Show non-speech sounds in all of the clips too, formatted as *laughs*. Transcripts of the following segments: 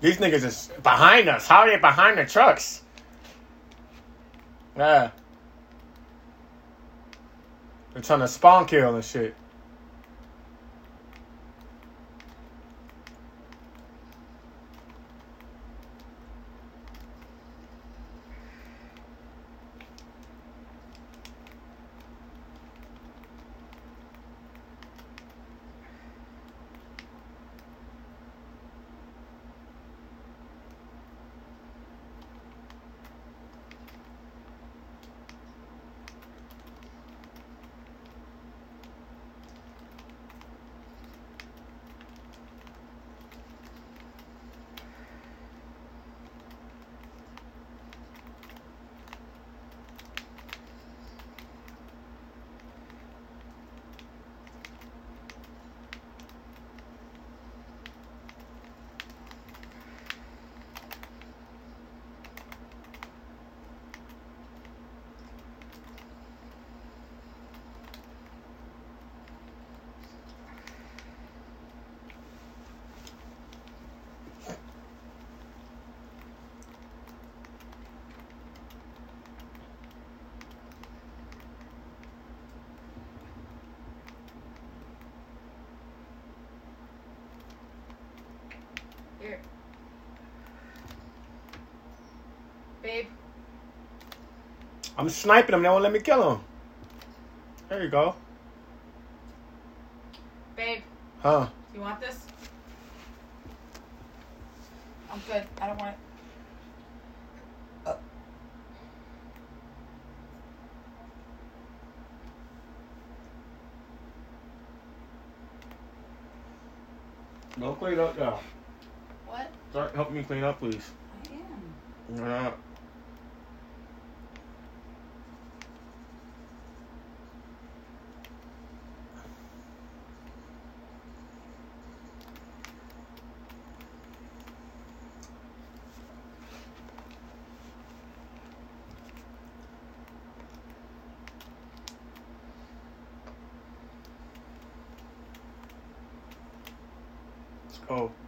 These niggas is behind us. How are they behind the trucks? Yeah. They're trying to spawn kill and shit. Here. Babe, I'm sniping him. They won't let me kill him. There you go. babe, Huh? you want this? I'm good. I don't want it. Go clean up now. Start helping me clean up, please. I am. Yeah. Let's go.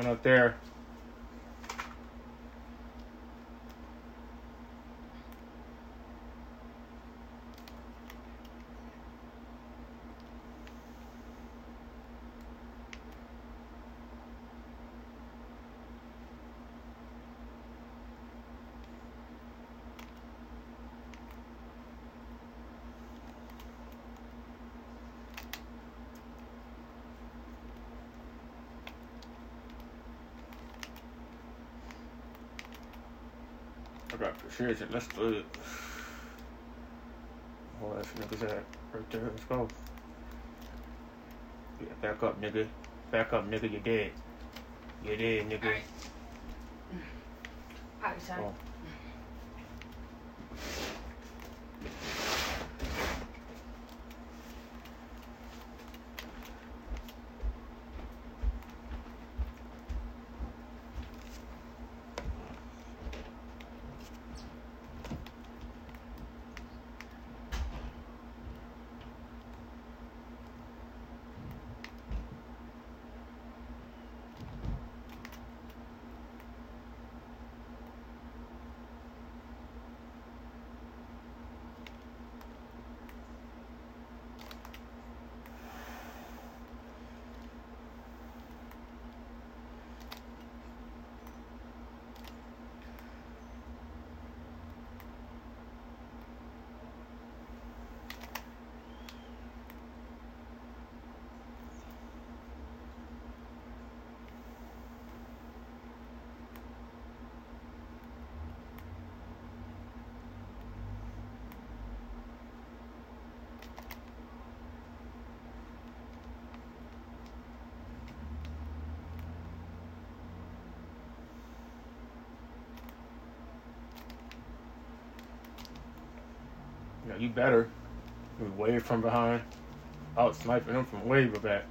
And up there. Got precision. Let's do it. Oh, that's niggas at right there. Let's go. Yeah, back up, nigga. Back up, nigga. You're dead. You're dead, nigga. Alright. Alright, son. Oh. You better. You way from behind. Out sniping him from way back.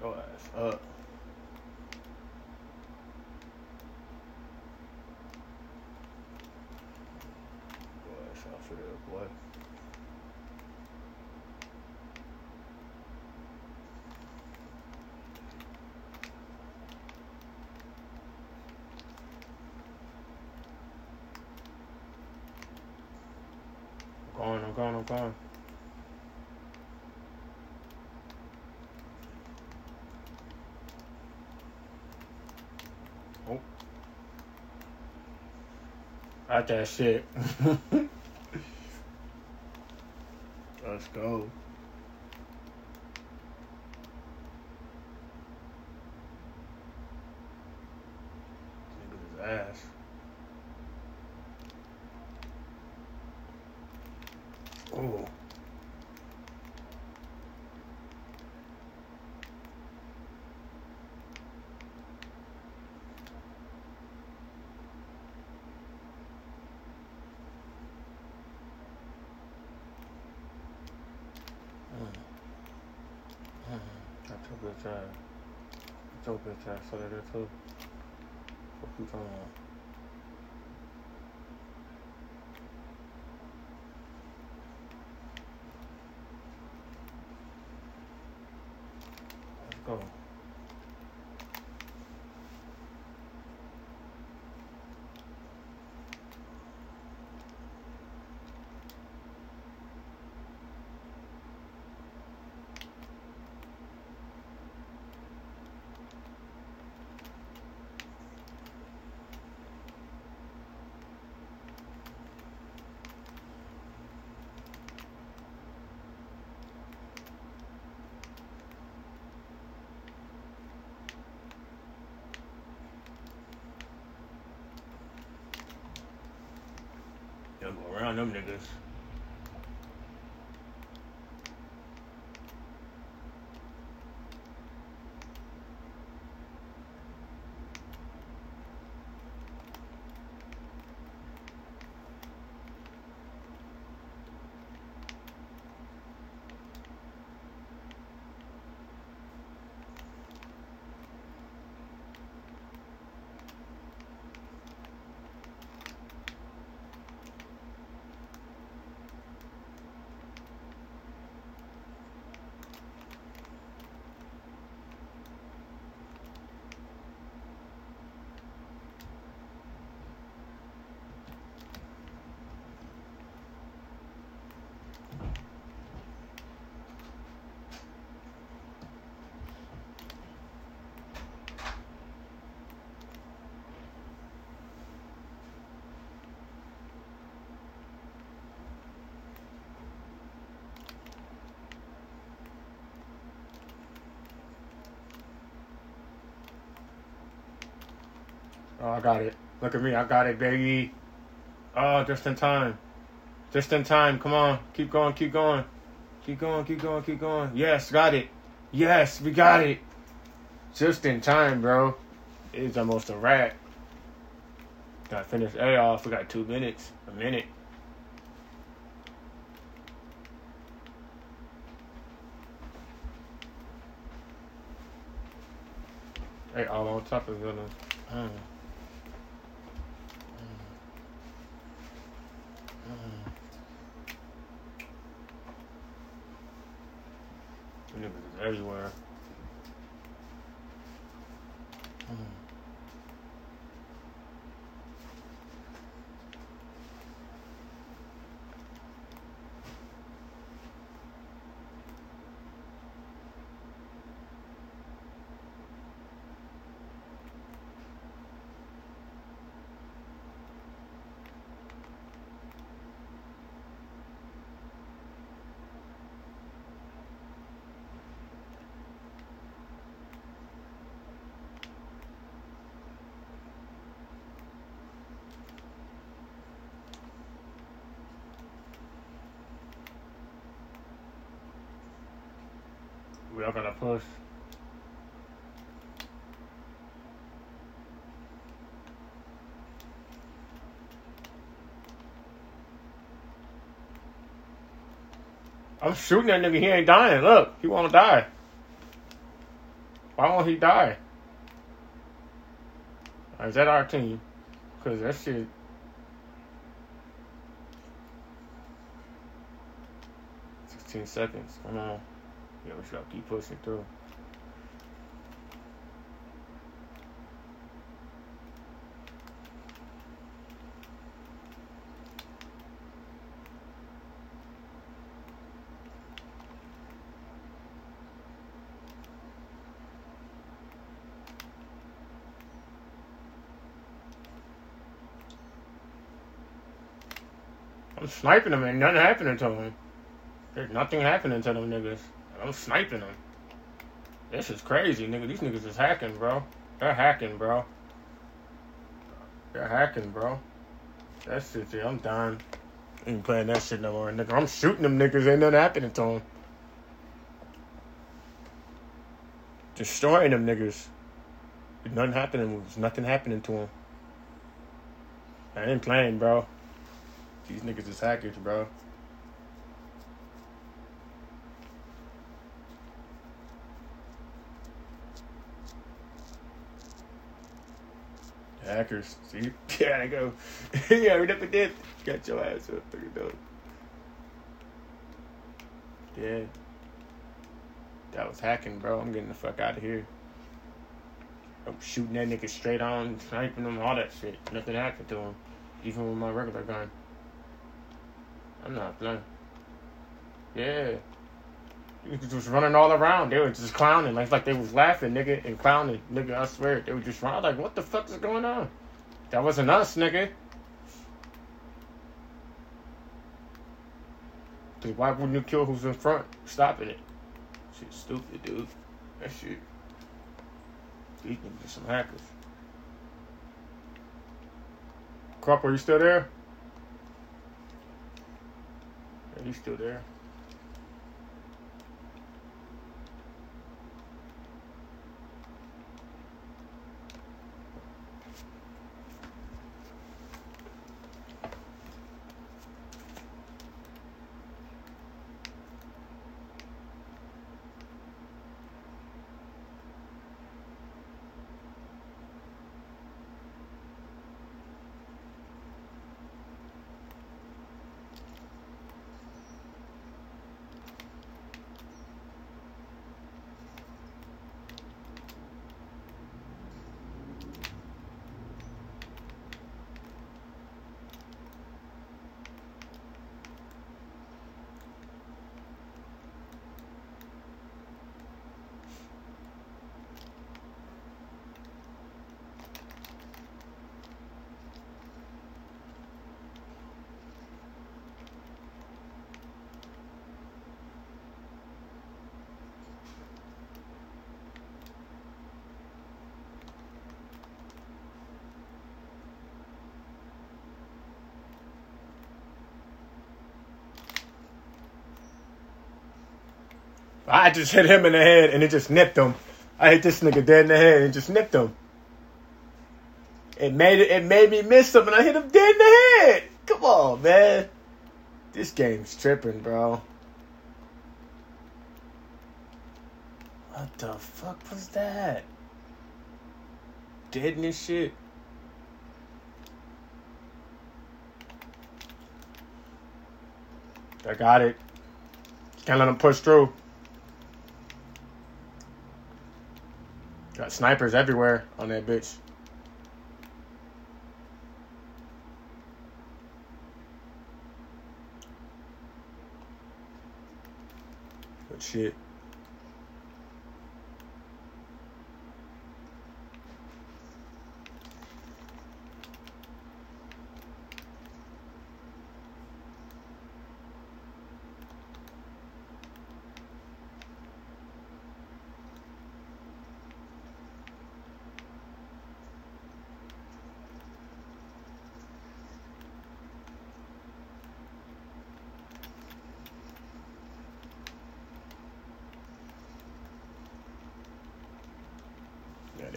Fuck. Boy, that's all for that, boy. I'm going, I'm going, I'm going. Got that shit. *laughs* Let's go. Nigga's ass. Oh. Bitch ass out of there too. What you talking about? Let's go. Y'all go around them niggas. Oh, I got it. Look at me. I got it, baby. Oh, just in time. Just in time. Come on. Keep going. Keep going. Keep going. Keep going. Keep going. Yes, got it. Yes, we got it. Just in time, bro. It's almost a wrap. Got to finish A off. We got two minutes. A minute. Hey, all on top of it. Mm. Them niggas is everywhere. We all gonna push. I'm shooting that nigga. He ain't dying. Look, he wanna die. Why won't he die? Is that our team? Cause that shit. Sixteen seconds. Come on. Yeah, we should keep pushing through. I'm sniping them and nothing happening to them. There's nothing happening to them niggas. I'm sniping them. This is crazy, nigga. These niggas is hacking, bro. They're hacking, bro. They're hacking, bro. That shit, I'm done. Ain't playing that shit no more, nigga. I'm shooting them niggas. Ain't nothing happening to them. Destroying them niggas. Nothing happening. There's nothing happening to them. I ain't playing, bro. These niggas is hackers, bro. Hackers. See? *laughs* Yeah, I go. *laughs* yeah, right up and dip. Got your ass up. At those. Yeah. That was hacking, bro. I'm getting the fuck out of here. I'm shooting that nigga straight on, sniping him, all that shit. Nothing happened to him. Even with my regular gun. I'm not playing. Yeah. You was just running all around. They were just clowning. Like, like they was laughing, nigga, and clowning. Nigga, I swear. They were just running. Like, what the fuck is going on? That wasn't us, nigga. Cause why wouldn't you kill who's in front? Stopping it. Shit stupid, dude. That shit. These niggas are some hackers. Cropper, are you still there? Yeah, he's still there. I just hit him in the head and it just nipped him. I hit this nigga dead in the head and just nipped him. It made it. It made me miss him, and I hit him dead in the head. Come on, man. This game's tripping, bro. What the fuck was that? Dead in this shit. I got it. Can't let him push through. Got snipers everywhere on that bitch. Good shit.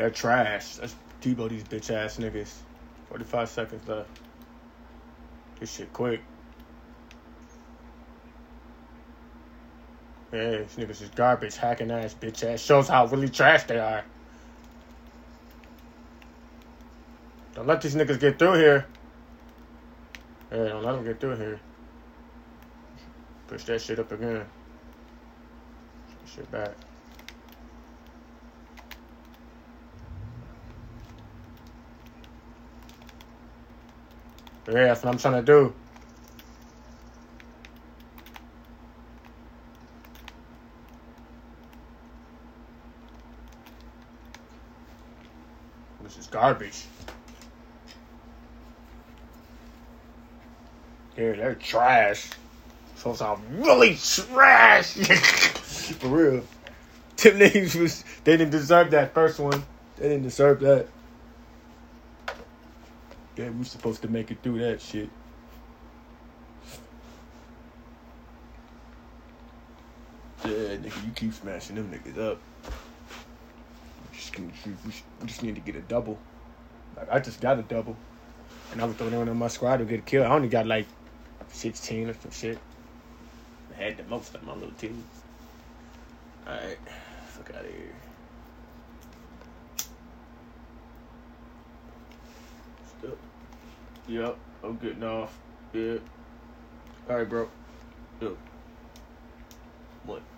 They're trash. That's Debo, these bitch ass niggas. 45 seconds left. This shit quick. Yeah, these niggas is garbage, hacking ass, bitch ass. Shows how really trash they are. Don't let these niggas get through here. Yeah, don't let them get through here. Push that shit up again. Shit back. Yeah, that's what I'm trying to do. This is garbage. Yeah, they're trash. So sound really trash. *laughs* For real. Tim niggas was they didn't deserve that first one. They didn't deserve that. Yeah, we supposed to make it through that shit. Yeah, nigga, you keep smashing them niggas up. We just, need to get a double. Like I just got a double, and I was throwing in my squad to get a kill. I only got like sixteen or some shit. I had the most on my little team. All right, fuck out of here. Yep, I'm getting off. Yeah. All right, bro. Yo. What?